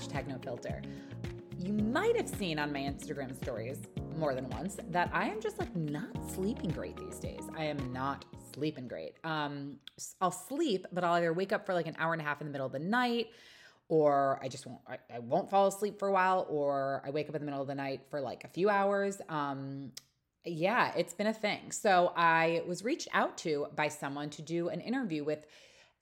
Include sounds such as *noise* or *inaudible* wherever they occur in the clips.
Episode of Hashtag No Filter. You might have seen on my Instagram stories more than once that I am just like not sleeping great these days. I am not sleeping great. Um, I'll sleep, but I'll either wake up for like an hour and a half in the middle of the night, or I just won't. I, I won't fall asleep for a while, or I wake up in the middle of the night for like a few hours. Um, yeah, it's been a thing. So I was reached out to by someone to do an interview with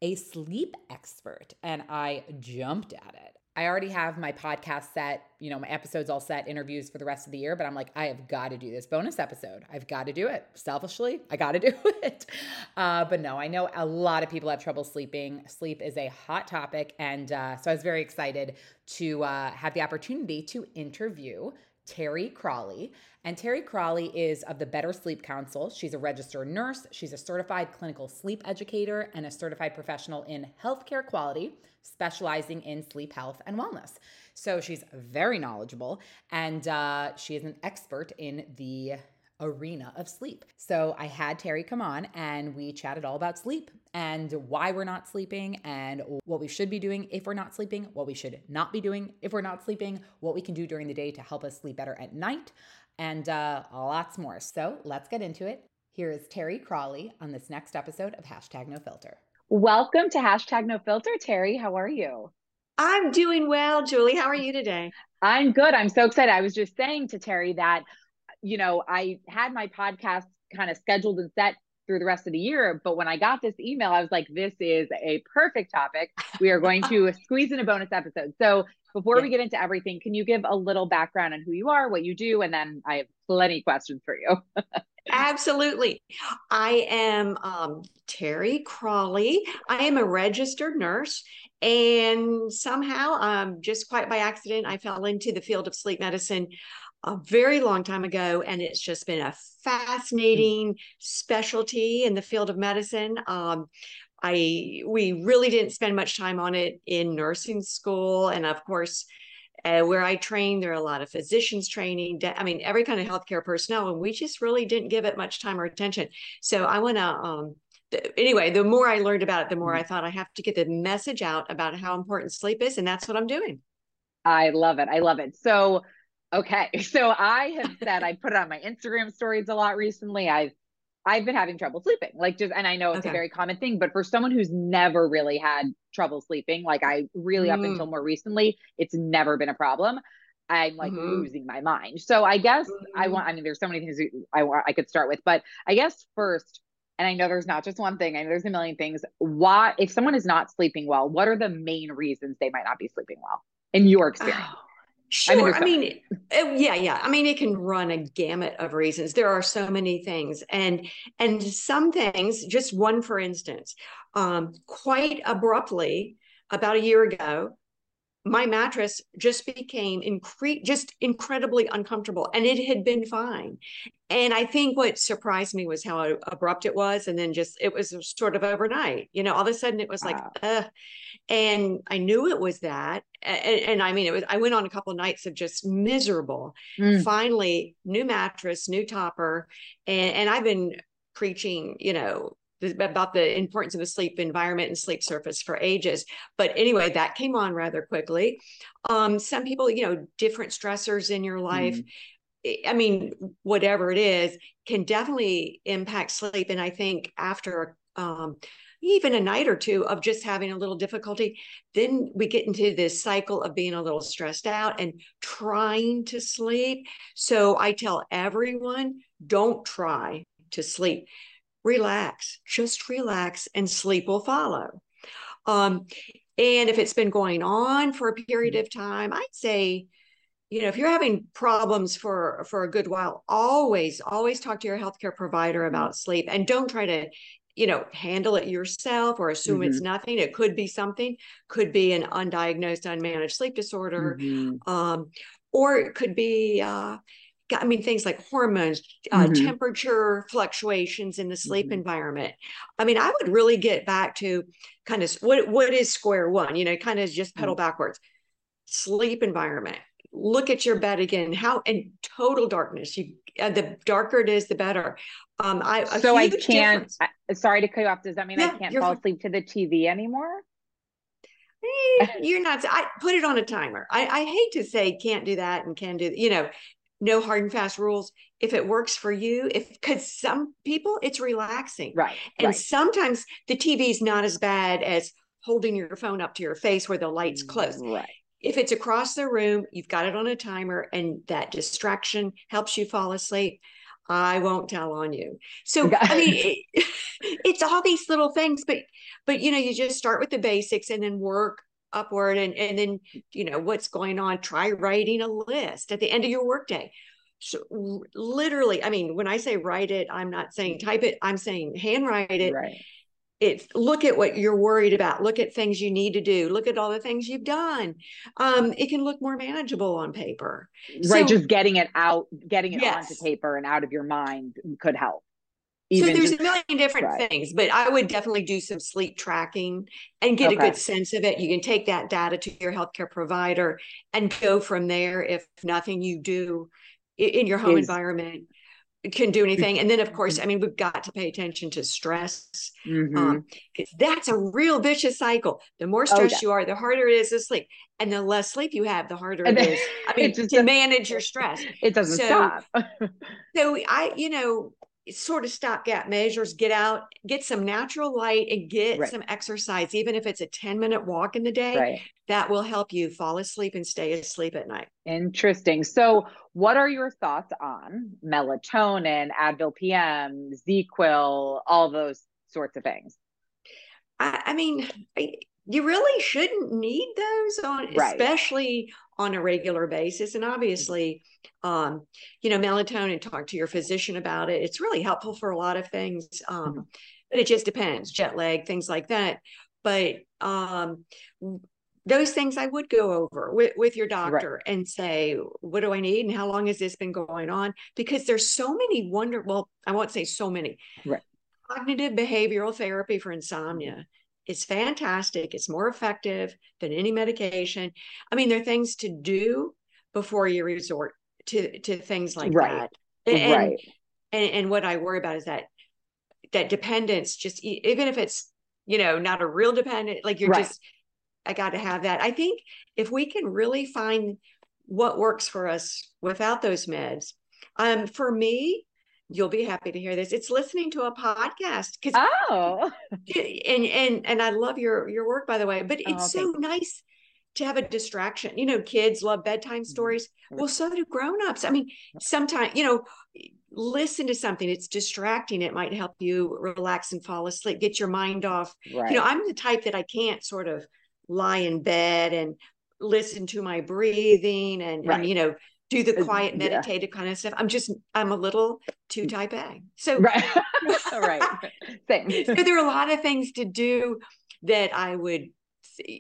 a sleep expert, and I jumped at it. I already have my podcast set, you know, my episodes all set, interviews for the rest of the year, but I'm like, I have got to do this bonus episode. I've got to do it. Selfishly, I got to *laughs* do it. Uh, but no, I know a lot of people have trouble sleeping. Sleep is a hot topic. And uh, so I was very excited to uh, have the opportunity to interview Terry Cralle. And Terry Cralle is of the Better Sleep Council. She's a registered nurse, she's a certified clinical sleep educator, and a certified professional in healthcare quality, specializing in sleep health and wellness. So she's very knowledgeable, and uh, she is an expert in the arena of sleep. So I had Terry come on and we chatted all about sleep and why we're not sleeping and what we should be doing if we're not sleeping, what we should not be doing if we're not sleeping, what we can do during the day to help us sleep better at night, and uh, lots more. So let's get into it. Here is Terry Cralle on this next episode of Hashtag No Filter. Welcome to Hashtag No Filter. Terry, how are you? I'm doing well, Julie. How are you today? I'm good. I'm so excited. I was just saying to Terry that you know, I had my podcast kind of scheduled and set through the rest of the year. But when I got this email, I was like, this is a perfect topic. We are going to *laughs* squeeze in a bonus episode. So before yeah. we get into everything, can you give a little background on who you are, what you do? And then I have plenty questions for you. *laughs* Absolutely. I am um, Terry Cralle. I am a registered nurse. And somehow, um, just quite by accident, I fell into the field of sleep medicine a very long time ago, and it's just been a fascinating specialty in the field of medicine. Um, I we really didn't spend much time on it in nursing school, and of course, uh, where I trained, there are a lot of physicians training. I mean, every kind of healthcare personnel, and we just really didn't give it much time or attention. So I want to. Um, anyway, the more I learned about it, the more mm-hmm. I thought I have to get the message out about how important sleep is, and that's what I'm doing. I love it. I love it. So Okay. *laughs* So I have said I put it on my Instagram stories a lot recently. I've I've been having trouble sleeping. Like just and I know it's okay. a very common thing, but for someone who's never really had trouble sleeping, like I really mm. up until more recently, it's never been a problem. I'm like mm-hmm. losing my mind. So I guess mm-hmm. I want I mean there's so many things I want I could start with, but I guess first and I know there's not just one thing, I know there's a million things. Why if someone is not sleeping well, what are the main reasons they might not be sleeping well in your experience? Oh. Sure. I mean, it, yeah, yeah. I mean, it can run a gamut of reasons. There are so many things, and and some things. Just one, for instance, um, quite abruptly, about a year ago, my mattress just became incre- just incredibly uncomfortable and it had been fine and i think what surprised me was how abrupt it was and then just it was sort of overnight you know all of a sudden it was wow. like uh and i knew it was that and, and, i mean it was i went on a couple of nights of just miserable mm. finally new mattress new topper and and i've been preaching you know about the importance of the sleep environment and sleep surface for ages. But anyway, that came on rather quickly. Um, some people, you know, different stressors in your life. Mm-hmm. I mean, whatever it is, can definitely impact sleep. And I think after um, even a night or two of just having a little difficulty, then we get into this cycle of being a little stressed out and trying to sleep. So I tell everyone don't try to sleep relax, just relax, and sleep will follow. Um, and if it's been going on for a period of time, I'd say, you know, if you're having problems for for a good while, always, always talk to your healthcare provider about sleep, and don't try to, you know, handle it yourself or assume mm-hmm. it's nothing. It could be something, could be an undiagnosed, unmanaged sleep disorder, mm-hmm. um, or it could be. Uh, I mean, things like hormones, uh, mm-hmm. temperature fluctuations in the sleep mm-hmm. environment. I mean, I would really get back to kind of what what is square one? You know, kind of just pedal mm-hmm. backwards. Sleep environment. Look at your bed again. How in total darkness. You uh, the darker it is, the better. Um, I so I can't. I, sorry to cut you off. Does that mean yeah, I can't fall asleep to the TV anymore? Eh, you're not. I put it on a timer. I, I hate to say can't do that and can do. You know, no hard and fast rules. If it works for you if because some people it's relaxing. Right and right. sometimes the tv is not as bad as holding your phone up to your face where the lights mm, close. right. If it's across the room you've got it on a timer and that distraction helps you fall asleep i won't tell on you. So i mean *laughs* it, *laughs* it's all these little things but but you know you just start with the basics and then work upward and and then you know what's going on try writing a list at the end of your workday. So literally i mean when i say write it i'm not saying type it i'm saying handwrite it. Right. It's look at what you're worried about look at things you need to do look at all the things you've done. Um, it can look more manageable on paper. Right so, just getting it out getting it yes. onto paper and out of your mind could help even so there's just, a million different right. things, but I would definitely do some sleep tracking and get okay. a good sense of it. You can take that data to your healthcare provider and go from there. If nothing you do in your home Is, environment can do anything. And then, of course, I mean, we've got to pay attention to stress because mm-hmm. um, that's a real vicious cycle. The more stressed oh, yeah. you are, the harder it is to sleep. And the less sleep you have, the harder it is. I *laughs* mean, to manage your stress. It doesn't so, stop. *laughs* so I, you know, sort of stopgap measures get out get some natural light and get right. some exercise even if it's a 10 minute walk in the day right. that will help you fall asleep and stay asleep at night interesting so what are your thoughts on melatonin advil pm ZzzQuil all those sorts of things i, I mean I, you really shouldn't need those on right. especially on a regular basis and obviously um, you know melatonin talk to your physician about it it's really helpful for a lot of things um, mm-hmm. but it just depends jet lag things like that but um, those things I would go over with, with your doctor right. and say, what do I need and how long has this been going on? Because there's so many wonder, well, I won't say so many. Right. Cognitive behavioral therapy for insomnia it's fantastic. It's more effective than any medication. I mean, there are things to do before you resort to to things like right. that. And, right. And, and what I worry about is that that dependence, just even if it's you know not a real dependent, like you're right. just I got to have that. I think if we can really find what works for us without those meds, um, for me, you'll be happy to hear this. It's listening to a podcast because oh, *laughs* and and and I love your your work by the way. But it's oh, so nice to have a distraction. You know, kids love bedtime mm-hmm. stories. Well, so do grown-ups. I mean, sometimes, you know, listen to something. It's distracting. It might help you relax and fall asleep, get your mind off. Right. You know, I'm the type that I can't sort of lie in bed and listen to my breathing and, right. and you know, do the quiet meditative yeah. kind of stuff. I'm just I'm a little too mm. type A. So right. *laughs* *laughs* right. Same. so there are a lot of things to do that I would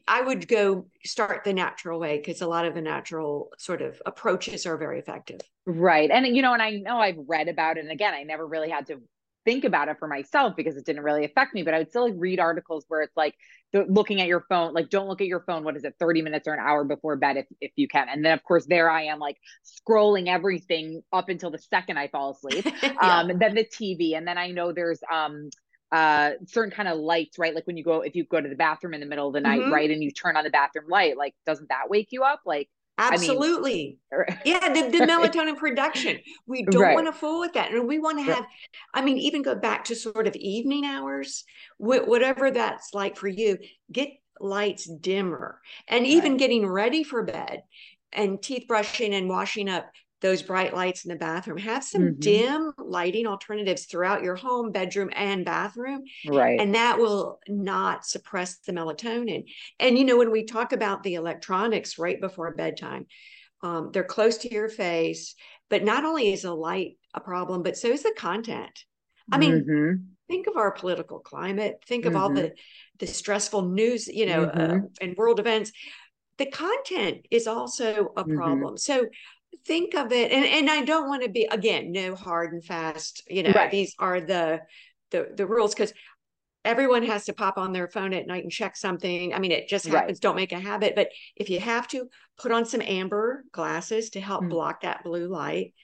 I would go start the natural way because a lot of the natural sort of approaches are very effective. Right. And you know, and I know I've read about it. And again, I never really had to think about it for myself because it didn't really affect me, but I would still like read articles where it's like the, looking at your phone, like don't look at your phone. What is it, 30 minutes or an hour before bed if, if you can. And then of course there I am like scrolling everything up until the second I fall asleep. *laughs* yeah. Um, and then the TV. And then I know there's um uh certain kind of lights right like when you go if you go to the bathroom in the middle of the night Mhm. right and you turn on the bathroom light like doesn't that wake you up like I mean- Absolutely. Er, yeah, the, the *laughs* melatonin production. We don't Right. want to fool with that. And we want to Right. have, I mean, even go back to sort of evening hours, wh- whatever that's like for you, get lights dimmer. And even getting ready for bed and teeth brushing and washing up those bright lights in the bathroom. Have some Mhm. dim lighting alternatives throughout your home, bedroom, and bathroom right and that will not suppress the melatonin. And you know, when we talk about the electronics right before bedtime, um, they're close to your face. But not only is the light a problem, but so is the content. I mean, Mhm. think of our political climate. Think of all Mhm. the the stressful news, you know, uh, Mhm. and world events. The content is also a Mhm. problem. So think of it, and and I don't want to be again no hard and fast. You know, Right. these are the the the rules because everyone has to pop on their phone at night and check something. I mean, it just Right. happens. Don't make a habit, but if you have to, put on some amber glasses to help Mm. block that blue light.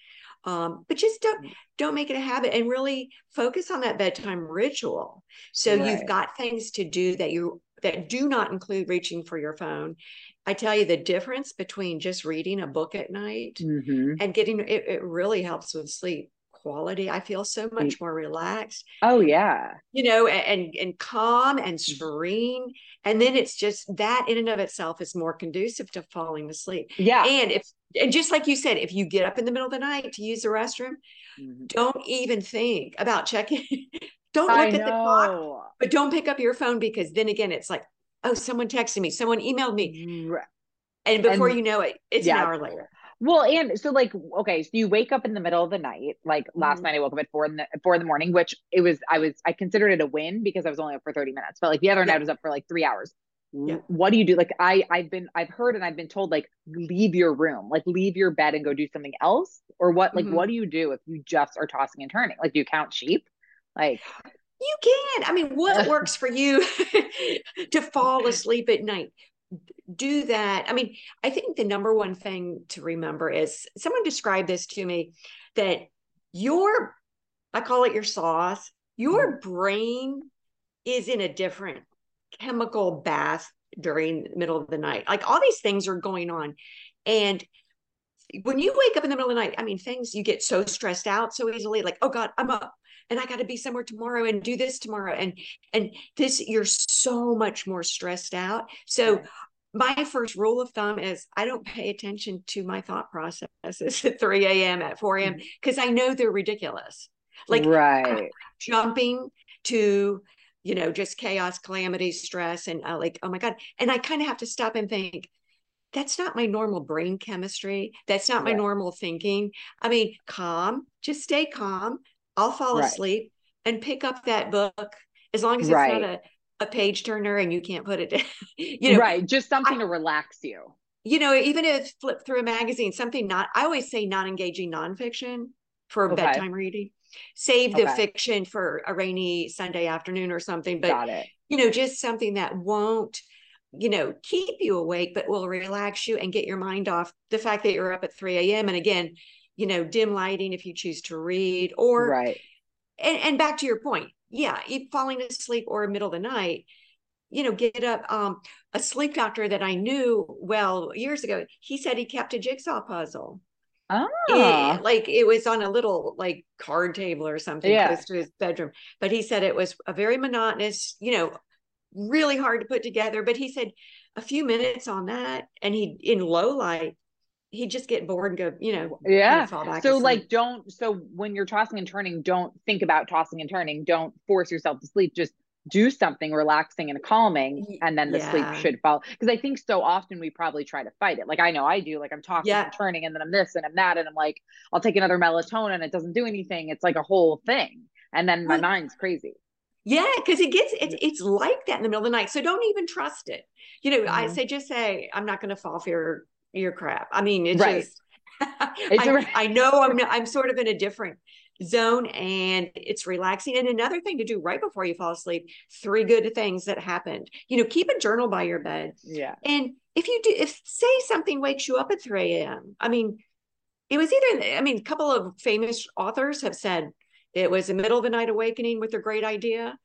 Um, but just don't don't make it a habit and really focus on that bedtime ritual. So Right. you've got things to do that you that do not include reaching for your phone. I tell you the difference between just reading a book at night Mhm. and getting it, it really helps with sleep quality. I feel so Mm. much more relaxed oh yeah you know, and and calm and Mm. serene. And then it's just that in and of itself is more conducive to falling asleep. yeah And if and just like you said, if you get up in the middle of the night to use the restroom, Mhm. don't even think about checking. *laughs* don't I look at the clock, but don't pick up your phone because then again, it's like, oh, someone texted me, someone emailed me, Right. and before And- you know it, it's an hour later. Well, and so like okay, so you wake up in the middle of the night. Like last Mhm. night, I woke up at four in the four in the morning, which it was I was I considered it a win because I was only up for thirty minutes. But like the other Yeah. night, I was up for like three hours. Yeah. What do you do? Like I I've been I've heard and I've been told like leave your room, like leave your bed and go do something else, or what? Like Mhm. what do you do if you just are tossing and turning? Like do you count sheep? Like You can. I mean, what works for you *laughs* to fall asleep at night? Do that. I mean, I think the number one thing to remember is someone described this to me that your, I call it your sauce, your mm-hmm. brain is in a different chemical bath during the middle of the night. Like all these things are going on. And when you wake up in the middle of the night, I mean, things you get so stressed out so easily, like, oh God, I'm up and I got to be somewhere tomorrow and do this tomorrow. And and this, you're so much more stressed out. So my first rule of thumb is I don't pay attention to my thought processes *laughs* at 3 a.m. at 4 a.m. because I know they're ridiculous. Like right. jumping to you know just chaos calamity stress and uh, like oh my god and i kind of have to stop and think that's not my normal brain chemistry that's not my Right. normal thinking i mean calm just stay calm i'll fall Right. asleep and pick up that book as long as it's Right. not a, a page turner and you can't put it *laughs* down you know right. Just something to relax you. you know even if flip through a magazine something not i always say not engaging nonfiction for Okay. bedtime reading save the Okay. fiction for a rainy sunday afternoon or something but you know just something that won't you know keep you awake but will relax you and get your mind off the fact that you're up at 3 a.m and again you know dim lighting if you choose to read or Right. and, and back to your point yeah if falling asleep or middle of the night you know get up um a sleep doctor that i knew well years ago he said he kept a jigsaw puzzle Ah. it- like it was on a little like card table or something Yeah. close to his bedroom but he said it was a very monotonous you know really hard to put together but he said a few minutes on that and he in low light he'd just get bored and go you know Yeah. fall back So like don't so when you're tossing and turning, don't think about tossing and turning. Don't force yourself to sleep. Just do something relaxing and calming and then the sleep should follow. Because I think so often we probably try to fight it. Like I know I do, like I'm tossing Yeah. and turning and then I'm this and I'm that and I'm like, I'll take another melatonin. It doesn't do anything. It's like a whole thing. And then my Well- mind's crazy. Yeah, because it gets it's it's like that in the middle of the night. So don't even trust it. You know, I Mhm. say just say I'm not going to fall for your crap. I mean, it's Right. just *laughs* It's I, know I'm I'm sort of in a different zone and it's relaxing. And another thing to do right before you fall asleep, three good things that happened. You know, keep a journal by your bed. Yeah. And if you do, if say something wakes you up at 3 a.m., I mean, it was either, I mean, a couple of famous authors have said it was the middle of the night awakening with a great idea,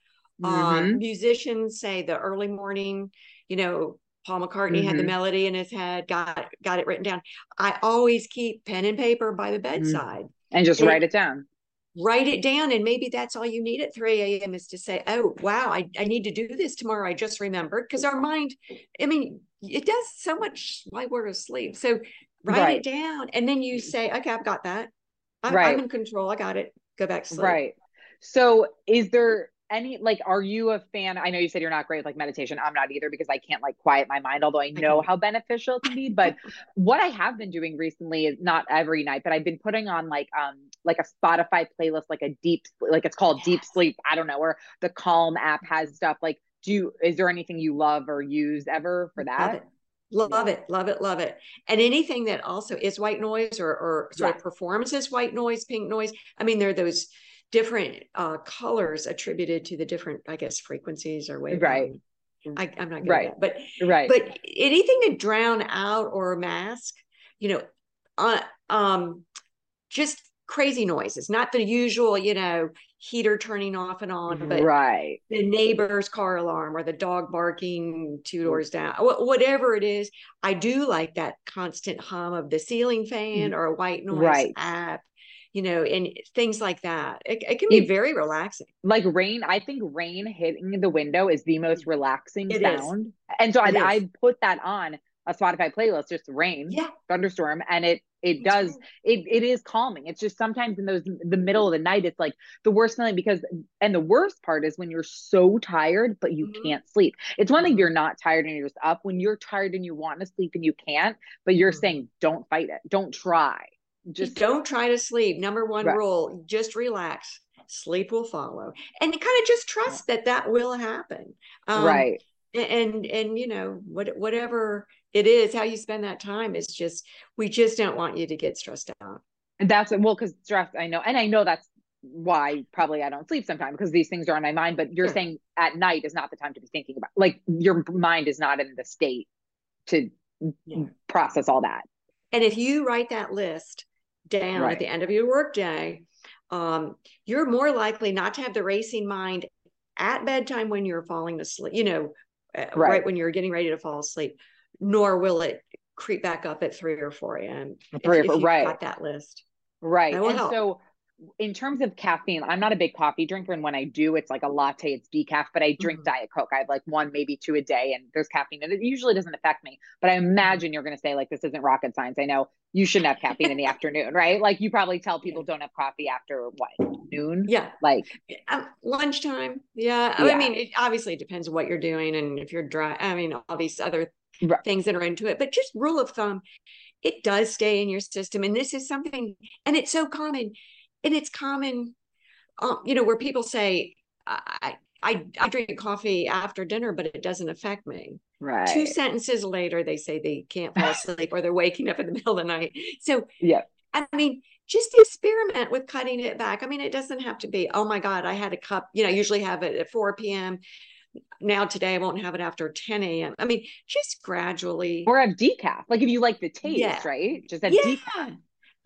Um, Mhm. musicians say the early morning, you know, Paul McCartney had the Mhm. melody in his head, got got it written down. I always keep pen and paper by the bedside. And just It- write it down. Write it down, and maybe that's all you need at 3 a.m. is to say, "Oh, wow, I, I need to do this tomorrow. I just remembered." Because our mind, I mean, it does so much while we're asleep. So write Right. it down, and then you say, "Okay, I've got that. I'm, Right. I'm in control. I got it. Go back to sleep." Right. So is there any like are you a fan? I know you said you're not great with like meditation. I'm not either because I can't like quiet my mind, although I know how beneficial it can be. But *laughs* what I have been doing recently is not every night, but I've been putting on like um like a Spotify playlist, like a deep like it's called deep sleep. I don't know, or the Calm app has stuff. Like, do you is there anything you love or use ever for Love that? it. Love it, love it, love it. And anything that also is white noise or, or sort Yeah. of performs as white noise, pink noise. I mean, there are those different uh, colors attributed to the different, I guess, frequencies or wave. Right. I, I'm not good Right. at that. But Right. but anything to drown out or mask, you know, uh, um, just crazy noises, not the usual, you know, heater turning off and on, but right. the neighbor's car alarm or the dog barking two Mm. doors down, wh- whatever it is. I do like that constant hum of the ceiling fan or a white noise. Right. app, you know, and things like that. It, it can be It- very relaxing. like rain i think rain hitting the window is the most relaxing It is. sound and so I, I put that on a spotify playlist just rain Yeah. thunderstorm and it it That's does it, it is calming it's just sometimes in those the middle of the night it's like the worst feeling because and the worst part is when you're so tired but you Mhm. can't sleep it's one thing Mhm. you're not tired and you're just up when you're tired and you want to sleep and you can't but you're Mhm. saying don't fight it don't try Just don't try to sleep. Number one Right. rule: just relax. Sleep will follow, and kind of just trust that that will happen. Um, right and and you know what whatever it is how you spend that time is just we just don't want you to get stressed out And that's well, because stress, I know, and I know that's why probably I don't sleep sometimes because these things are on my mind. But you're saying at night is not the time to be thinking about, like your mind is not in the state to Yeah. process all that. and if you write that list down Right. at the end of your workday um, you're more likely not to have the racing mind at bedtime when you're falling asleep you know uh, right. Right. when you're getting ready to fall asleep nor will it creep back up at 3 or 4 a.m if, Three or four- right. got that list Right. That And help. so, in terms of caffeine, I'm not a big coffee drinker. And when I do, it's like a latte, it's decaf, but I drink Mhm. Diet Coke. I have like one, maybe two a day, and there's caffeine. And it usually doesn't affect me. But I Mm-hmm. imagine you're going to say, like, this isn't rocket science. I know you shouldn't have caffeine in the *laughs* afternoon, right? Like, you probably tell people don't have coffee after what, noon? yeah Like, lunchtime. Yeah. Yeah. I mean, it obviously depends what you're doing and if you're dry. I mean, all these other Right. things that are into it. But just rule of thumb, it does stay in your system. And this is something, and it's so common. And it's common, um, you know, where people say, I, I, I drink coffee after dinner, but it doesn't affect me. right. Two sentences later, they say they can't fall asleep or they're waking up in the *laughs* middle of the night. So, Yeah. I mean, just experiment with cutting it back. I mean, it doesn't have to be, oh my God, I had a cup, you know, I usually have it at 4 p.m. Now today I won't have it after 10 a.m. I mean, just gradually. Or have decaf. Like, if you like the taste, Yeah. right? Just have yeah. decaf.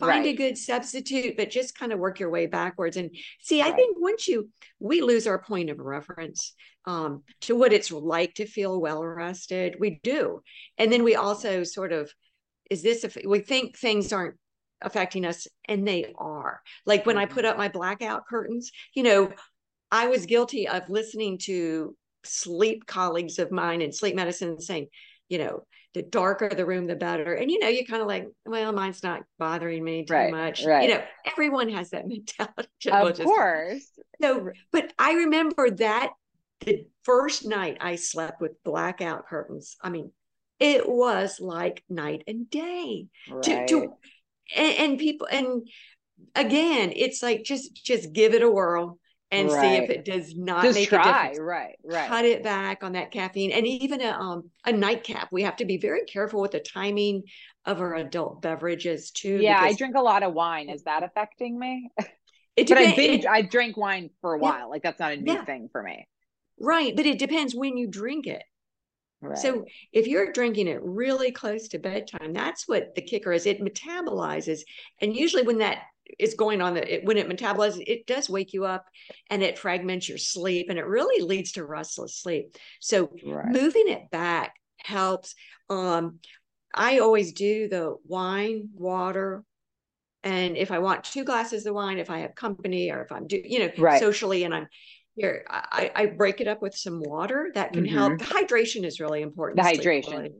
Find a good substitute, but just kind of work your way backwards. And see, I think once you we lose our point of reference um, to what it's like to feel well rested, we do. And then we also sort of, is this if we think things aren't affecting us and they are. Like when I Mm-hmm. put up my blackout curtains, you know, I was guilty of listening to sleep colleagues of mine in sleep medicine saying, you know, the darker the room, the better. And you know, you kind of like, well, mine's not bothering me too Right, much. right. You know, everyone has that *laughs* mentality. Of course. So, but I remember that the first night I slept with blackout curtains. I mean, it was like night and day. To, Right. to and, and people and again, it's like just just give it a whirl and see if it does not Just make a try. difference Right. Right. cut it back on that caffeine and even a um a nightcap we have to be very careful with the timing of our adult beverages too Yeah, I drink a lot of wine. Is that affecting me? *laughs* it But I've been I've drank wine for a Yeah. while. Like that's not a new Yeah. thing for me. right but it depends when you drink it Right. so if you're drinking it really close to bedtime that's what the kicker is it metabolizes and usually when that is going on that it, when it metabolizes it does wake you up and it fragments your sleep and it really leads to restless sleep so right. moving it back helps um i always do the wine water and if i want two glasses of wine if i have company or if i'm do you know right. socially and i'm here I, I break it up with some water that can mm-hmm. help the hydration is really important the hydration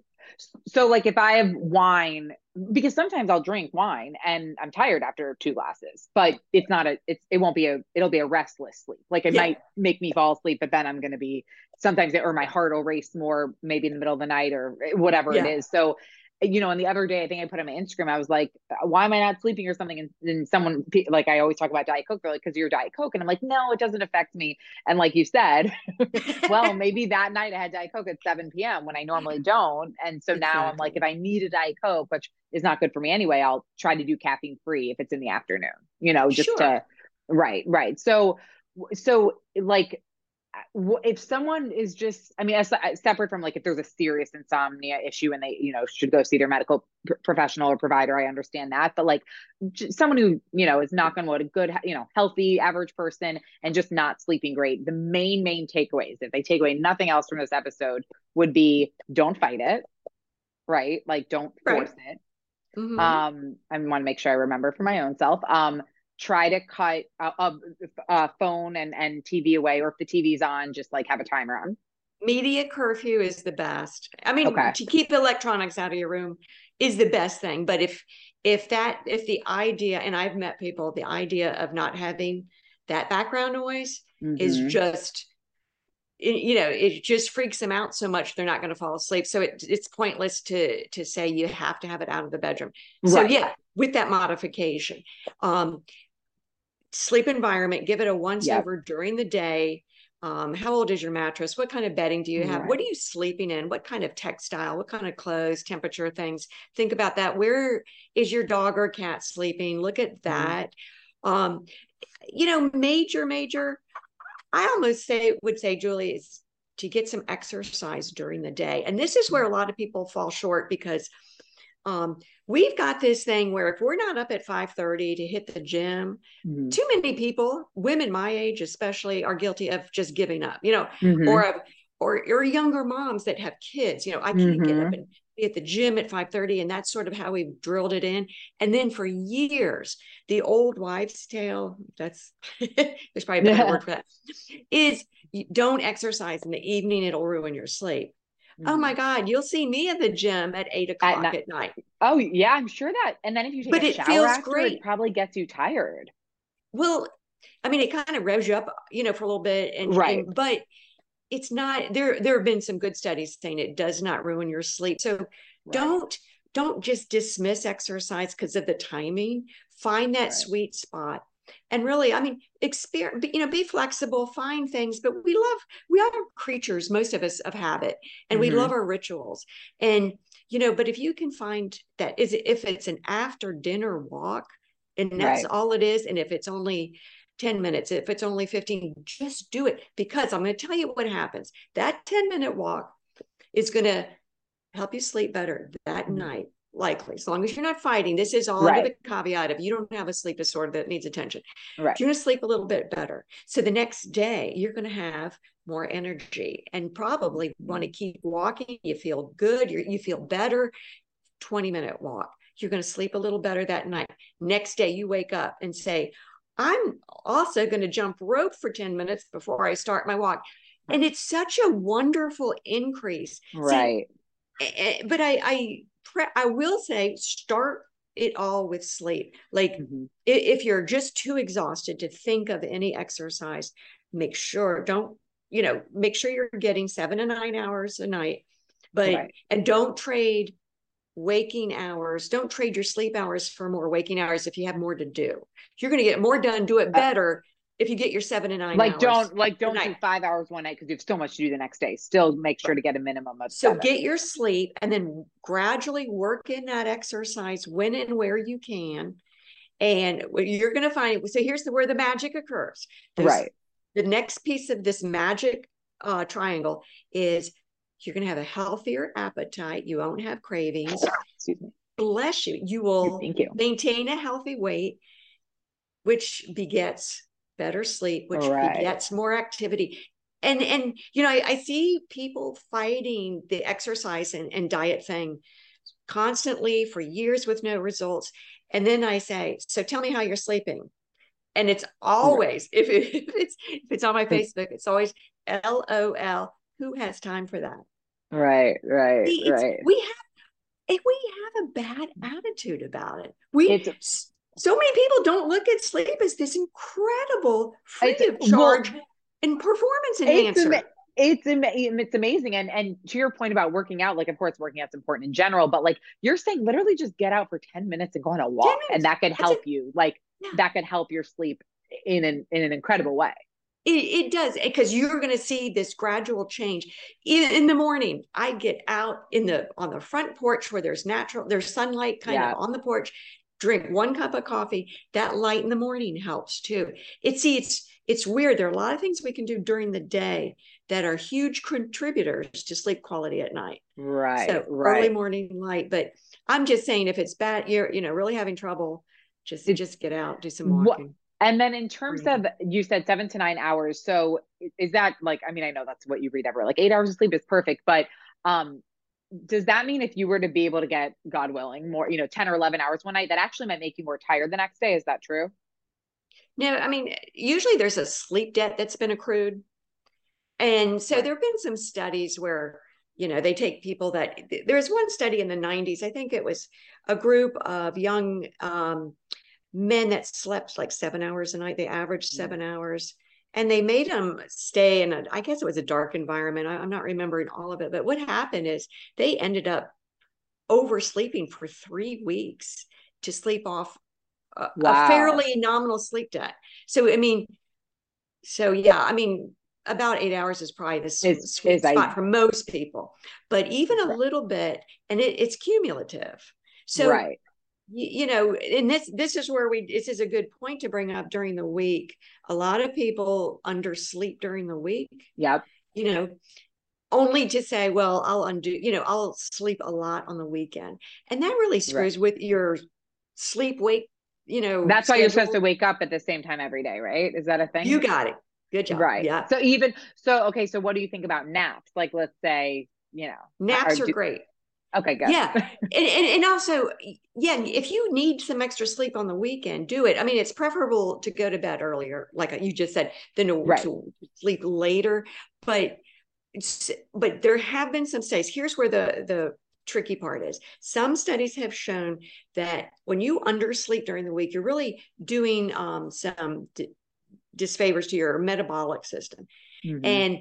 so like if i have wine because sometimes i'll drink wine and i'm tired after two glasses but it's not a it's it won't be a it'll be a restless sleep like it yeah. might make me fall asleep but then i'm going to be sometimes it, or my heart will race more maybe in the middle of the night or eh, whatever yeah. it is so you know, and the other day, I think I put on my Instagram, I was like, why am I not sleeping or something? And, and someone, like, I always talk about Diet Coke, they're like, because you're Diet Coke. And I'm like, no, it doesn't affect me. And like you said, *laughs* well, *laughs* maybe that night I had Diet Coke at 7 p.m. when I normally don't. And so exactly. now I'm like, if I need a Diet Coke, which is not good for me anyway, I'll try to do caffeine free if it's in the afternoon, you know, just sure. to, right, right. So, so like if someone is just i mean separate from like if there's a serious insomnia issue and they you know should go see their medical pr- professional or provider i understand that but like someone who you know is not going to a good you know healthy average person and just not sleeping great the main main takeaways if they take away nothing else from this episode would be don't fight it right like don't force right. it mm-hmm. um i want to make sure i remember for my own self um try to cut a, a, a, phone and, and TV away, or if the TV's on, just like have a timer on. Media curfew is the best. I mean, okay. to keep electronics out of your room is the best thing. But if if that if the idea, and I've met people, the idea of not having that background noise mm-hmm. is just you know it just freaks them out so much they're not going to fall asleep so it, it's pointless to to say you have to have it out of the bedroom so yeah with that modification um sleep environment, give it a once yep. over during the day. Um, how old is your mattress? What kind of bedding do you have? Right. What are you sleeping in? What kind of textile? What kind of clothes, temperature things? Think about that. Where is your dog or cat sleeping? Look at mm-hmm. that. Mm. Um, you know, major, major. I almost say would say, Julie, is to get some exercise during the day. And this is where a lot of people fall short because um, we've got this thing where if we're not up at 5.30 to hit the gym mm-hmm. too many people women my age especially are guilty of just giving up you know mm-hmm. or of or, or younger moms that have kids you know i can't mm-hmm. get up mm-hmm. and be at the gym at 5.30 and that's sort of how we've drilled it in and then for years the old wives tale that's *laughs* there's probably a better yeah. word for that is don't exercise in the evening it'll ruin your sleep Mm-hmm. Oh my God, you'll see me in the gym at eight o'clock at night. At night. Oh yeah, I'm sure that. And then if you take but a it shower feels after, great. it probably gets you tired. Well, I mean, it kind of revs you up, you know, for a little bit, and right. And, but it's not. There, there have been some good studies saying it does not ruin your sleep. So right. don't don't just dismiss exercise because of the timing. Find that right. sweet spot and really i mean experience you know be flexible find things but we love we are creatures most of us of habit and mm-hmm. we love our rituals and you know but if you can find that is if it's an after dinner walk and that's right. all it is and if it's only 10 minutes if it's only 15 just do it because i'm going to tell you what happens that 10 minute walk is going to help you sleep better that mm-hmm. night likely as long as you're not fighting. This is all right. under the caveat of you don't have a sleep disorder that needs attention. Right. you're going to sleep a little bit better. So the next day you're going to have more energy and probably want to mm-hmm. keep walking. You feel good. You you feel better. 20 minute walk. You're going to sleep a little better that night. Next day you wake up and say i'm also going to jump rope for 10 minutes before i start my walk. And mm. it's such a wonderful increase. Right. See, but I, I pre- I will say start it all with sleep. Like mm-hmm. if you're just too exhausted to think of any exercise, make sure don't you know make sure you're getting seven to nine hours a night, but right. and don't trade waking hours. Don't trade your sleep hours for more waking hours if you have more to do. You're going to get more done. Do it uh, better if you get your seven to nine like don't like don't do five hours one night because you have so much to do the next day. Still make sure to get a minimum of so seven. get your sleep and then gradually work in that exercise when and where you can. And you're going to find so here's the where the magic occurs. There's, right. the next piece of this magic uh, triangle is you're going to have a healthier appetite. You won't have cravings. Excuse me. Bless you. You will Thank you. maintain a healthy weight which begets better sleep, which right. begets more activity. And and you know, I, I see people fighting the exercise and, and diet thing constantly for years with no results. And then I say, so tell me how you're sleeping. And it's always, if, it, *laughs* if it's if it's on my Facebook, it's always LOL. Who has time for that? Right, right, See, right. We have if we have a bad attitude about it. We it's, so many people don't look at sleep as this incredible free of charge well, and performance enhancer. It's, it's it's amazing and and to your point about working out like of course working out's important in general but like you're saying literally just get out for 10 minutes and go on a walk and that could help you like yeah. that could help your sleep in an in an incredible way it, it does eh, because you're going to see this gradual change in, in, the morning i get out in the on the front porch where there's natural there's sunlight kind yeah. of on the porch drink one cup of coffee. That light in the morning helps too. It's see it's it's weird. There are a lot of things we can do during the day that are huge contributors to sleep quality at night. Right so right. early morning light but i'm just saying if it's bad you're you know really having trouble just it, just get out do some walking. And then in terms of you said seven to nine hours. So is that like i mean i know that's what you read everywhere like eight hours of sleep is perfect but um does that mean if you were to be able to get, God willing, more, you know, 10 or 11 hours one night, that actually might make you more tired the next day? Is that true? No, I mean, usually there's a sleep debt that's been accrued. And so there have been some studies where, you know, they take people that there's one study in the 90s, I think it was a group of young um, men that slept like seven hours a night. They averaged seven hours and they made them stay in a i guess it was a dark environment. I, am not remembering all of it but what happened is they ended up oversleeping for three weeks to sleep off a, wow. a fairly nominal sleep debt. So i mean so yeah i mean about eight hours is probably the sweet spot I, for most people. But even a little bit and it, it's cumulative. So right you know and this this is where we this is a good point to bring up during the week. A lot of people undersleep during the week. Yep. You know only to say well i'll undo you know i'll sleep a lot on the weekend. And that really screws right. with your sleep wake you know that's schedule. why you're supposed to wake up at the same time every day right? Is that a thing? You got it. Good job. Right. Yeah so even so okay so what do you think about naps? Like let's say you know naps are, are great Okay, good. Yeah. *laughs* and, and, and also, yeah, if you need some extra sleep on the weekend, do it. I mean, it's preferable to go to bed earlier, like you just said, than to, right. to sleep later. But but there have been some studies. Here's where the the tricky part is. Some studies have shown that when you undersleep during the week, you're really doing um, some d- disfavors to your metabolic system. Mm-hmm. And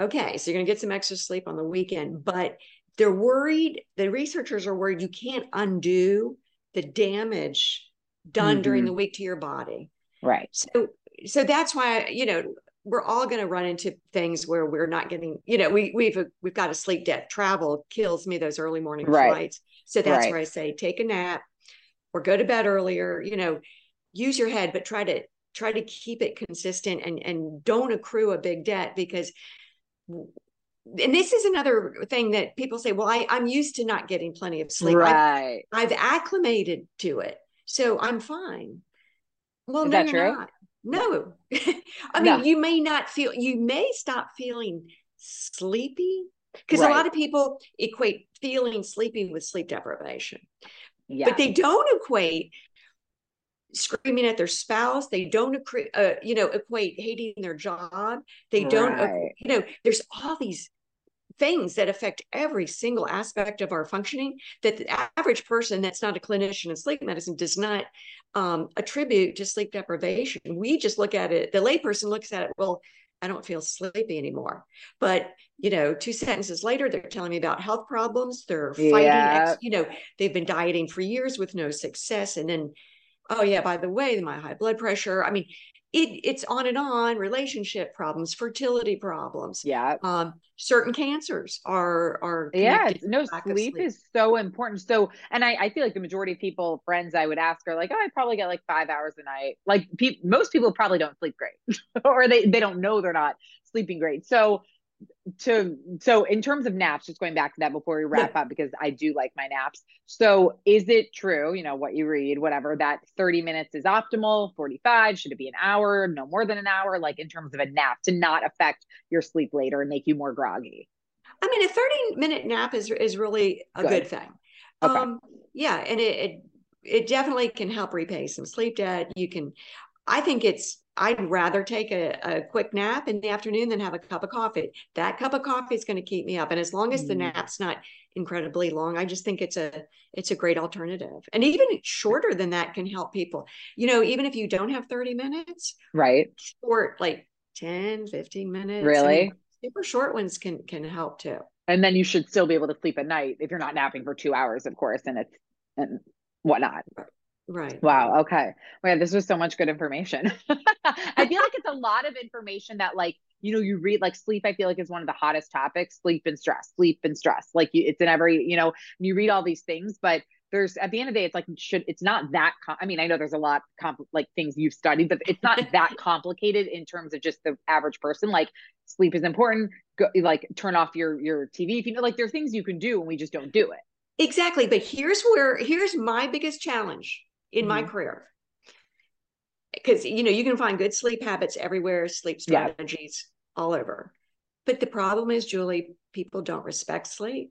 okay, so you're going to get some extra sleep on the weekend, but they're worried, the researchers are worried you can't undo the damage done mm-hmm. during the week to your body. Right. So so that's why, you know, we're all going to run into things where we're not getting, you know, we we've we've got a sleep debt. Travel kills me those early morning right. flights. So that's right. where I say take a nap or go to bed earlier, you know, use your head, but try to try to keep it consistent and and don't accrue a big debt because and this is another thing that people say, well, I, I'm used to not getting plenty of sleep. Right. I've, I've acclimated to it. So I'm fine. Well, is no, that true? Not. No. *laughs* I mean, no. you may not feel, you may stop feeling sleepy because right. a lot of people equate feeling sleepy with sleep deprivation. Yeah. But they don't equate screaming at their spouse. They don't, equate, uh, you know, equate hating their job. They don't, right. you know, there's all these things that affect every single aspect of our functioning that the average person that's not a clinician in sleep medicine does not um, attribute to sleep deprivation. We just look at it, the layperson looks at it, well, I don't feel sleepy anymore. But, you know, two sentences later, they're telling me about health problems. They're fighting, yeah. you know, they've been dieting for years with no success. And then, oh, yeah, by the way, my high blood pressure. I mean, it, it's on and on relationship problems fertility problems. Yeah um, certain cancers are are yeah no sleep, sleep, is so important. So and I, I feel like the majority of people friends i would ask are like oh i probably get like five hours a night. Like pe- most people probably don't sleep great *laughs* or they, they don't know they're not sleeping great. So to so in terms of naps, just going back to that before we wrap yeah. up, because I do like my naps. So is it true, you know, what you read, whatever, that 30 minutes is optimal, 45, should it be an hour, no more than an hour, like in terms of a nap to not affect your sleep later and make you more groggy? I mean, a 30 minute nap is is really a good, good thing. Okay. Um, yeah, and it, it it definitely can help repay some sleep debt. You can, I think it's I'd rather take a, a quick nap in the afternoon than have a cup of coffee. That cup of coffee is going to keep me up. And as long as the mm. nap's not incredibly long, I just think it's a it's a great alternative. And even shorter than that can help people. You know, even if you don't have 30 minutes, right? Short, like 10, 15 minutes. Really? I mean, super short ones can can help too. And then you should still be able to sleep at night if you're not napping for two hours, of course, and it's and whatnot. Right. Wow. Okay. Well, this was so much good information. *laughs* I feel like it's a lot of information that, like, you know, you read like sleep. I feel like is one of the hottest topics. Sleep and stress. Sleep and stress. Like, you, it's in every. You know, you read all these things, but there's at the end of the day, it's like should it's not that. Com- I mean, I know there's a lot comp- like things you've studied, but it's not that *laughs* complicated in terms of just the average person. Like, sleep is important. Go, like, turn off your your TV if you know. Like, there are things you can do, and we just don't do it. Exactly. But here's where here's my biggest challenge in mm-hmm. my career because you know you can find good sleep habits everywhere sleep strategies yeah. all over but the problem is julie people don't respect sleep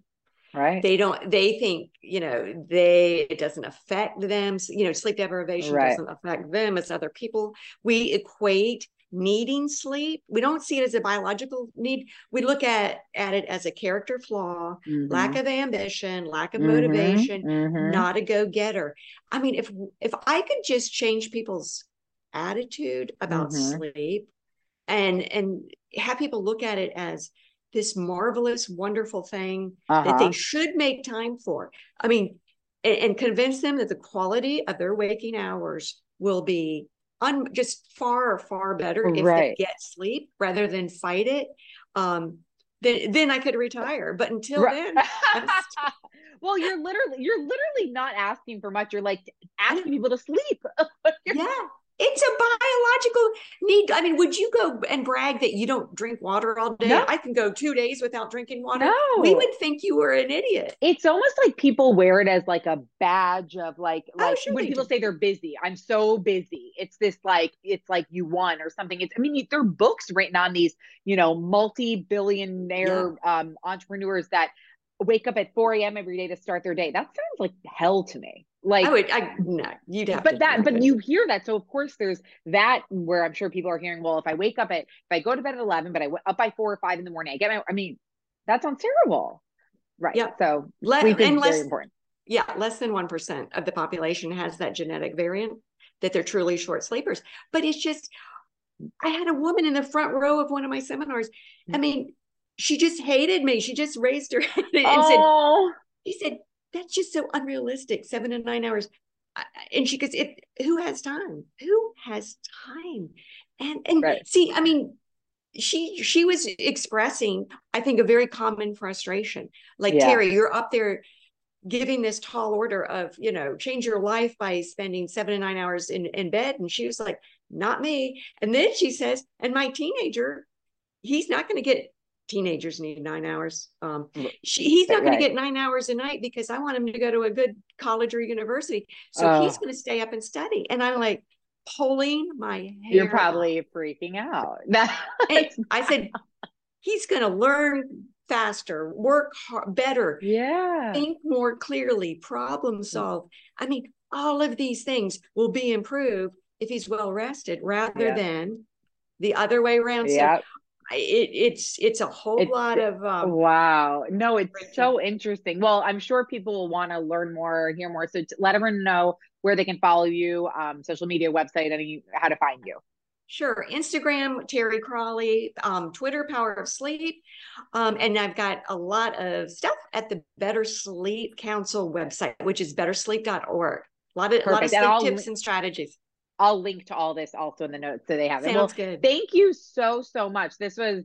right they don't they think you know they it doesn't affect them you know sleep deprivation right. doesn't affect them it's other people we equate needing sleep. We don't see it as a biological need. We look at, at it as a character flaw, mm-hmm. lack of ambition, lack of mm-hmm. motivation, mm-hmm. not a go-getter. I mean, if if I could just change people's attitude about mm-hmm. sleep and and have people look at it as this marvelous, wonderful thing uh-huh. that they uh-huh. should make time for. I mean, and, and convince them that the quality of their waking hours will be un, just far far better if right. they get sleep rather than fight it um then then i could retire but until right. then *laughs* well you're literally you're literally not asking for much you're like asking people to sleep *laughs* yeah it's a biological need. I mean, would you go and brag that you don't drink water all day? No. I can go two days without drinking water. No. We would think you were an idiot. It's almost like people wear it as like a badge of like, oh, sure when people do. say they're busy, I'm so busy. It's this like, it's like you won or something. It's, I mean, there are books written on these, you know, multi-billionaire yeah. um, entrepreneurs that wake up at 4 a.m. every day to start their day. That sounds like hell to me. Like I would, I no, you'd have. But that, but you hear that, so of course there's that where I'm sure people are hearing. Well, if I wake up at, if I go to bed at 11, but I went up by four or five in the morning, I get my. I mean, that sounds terrible, right? Yeah. So Let, sleep is less, very important. Yeah, less than one percent of the population has that genetic variant that they're truly short sleepers. But it's just, I had a woman in the front row of one of my seminars. I mean, she just hated me. She just raised her *laughs* hand and oh. said, "She said that's just so unrealistic. Seven to nine hours." And she goes, "It who has time? Who has time?" And and right. see, I mean, she she was expressing, I think, a very common frustration. Like yeah. Terry, you're up there giving this tall order of you know change your life by spending seven to nine hours in, in bed and she was like not me and then she says and my teenager he's not going to get teenagers need nine hours. Um, she, he's not going right. to get nine hours a night because I want him to go to a good college or university. So uh, he's going to stay up and study. And I'm like pulling my hair. You're probably out. freaking out. *laughs* I said, he's going to learn faster, work hard, better, yeah, think more clearly, problem solve. I mean, all of these things will be improved if he's well rested rather yeah. than the other way around. So it, it's it's a whole it's, lot of um, wow no it's so interesting well i'm sure people will want to learn more hear more so let everyone know where they can follow you um, social media website and how to find you Sure. Instagram, Terry Cralle, um, Twitter, Power of Sleep. Um, and I've got a lot of stuff at the Better Sleep Council website, which is bettersleep.org. A lot of, a lot of sleep tips and strategies. I'll link to all this also in the notes so they have it. Sounds well, good. Thank you so so much. This was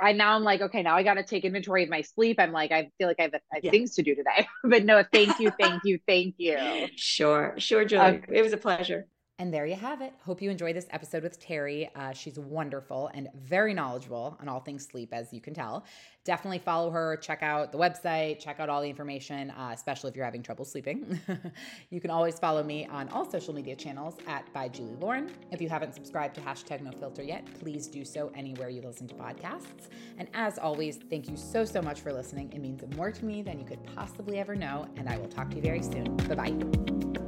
I now I'm like okay now I got to take inventory of my sleep. I'm like I feel like I have, I have yeah. things to do today. *laughs* but no, thank you, thank you, thank you. Sure, sure, Julie. Okay. It was a pleasure. And there you have it. Hope you enjoyed this episode with Terry. Uh, she's wonderful and very knowledgeable on all things sleep, as you can tell. Definitely follow her, check out the website, check out all the information, uh, especially if you're having trouble sleeping. *laughs* you can always follow me on all social media channels at by Julie Lauren. If you haven't subscribed to hashtag no filter yet, please do so anywhere you listen to podcasts. And as always, thank you so, so much for listening. It means more to me than you could possibly ever know. And I will talk to you very soon. Bye bye.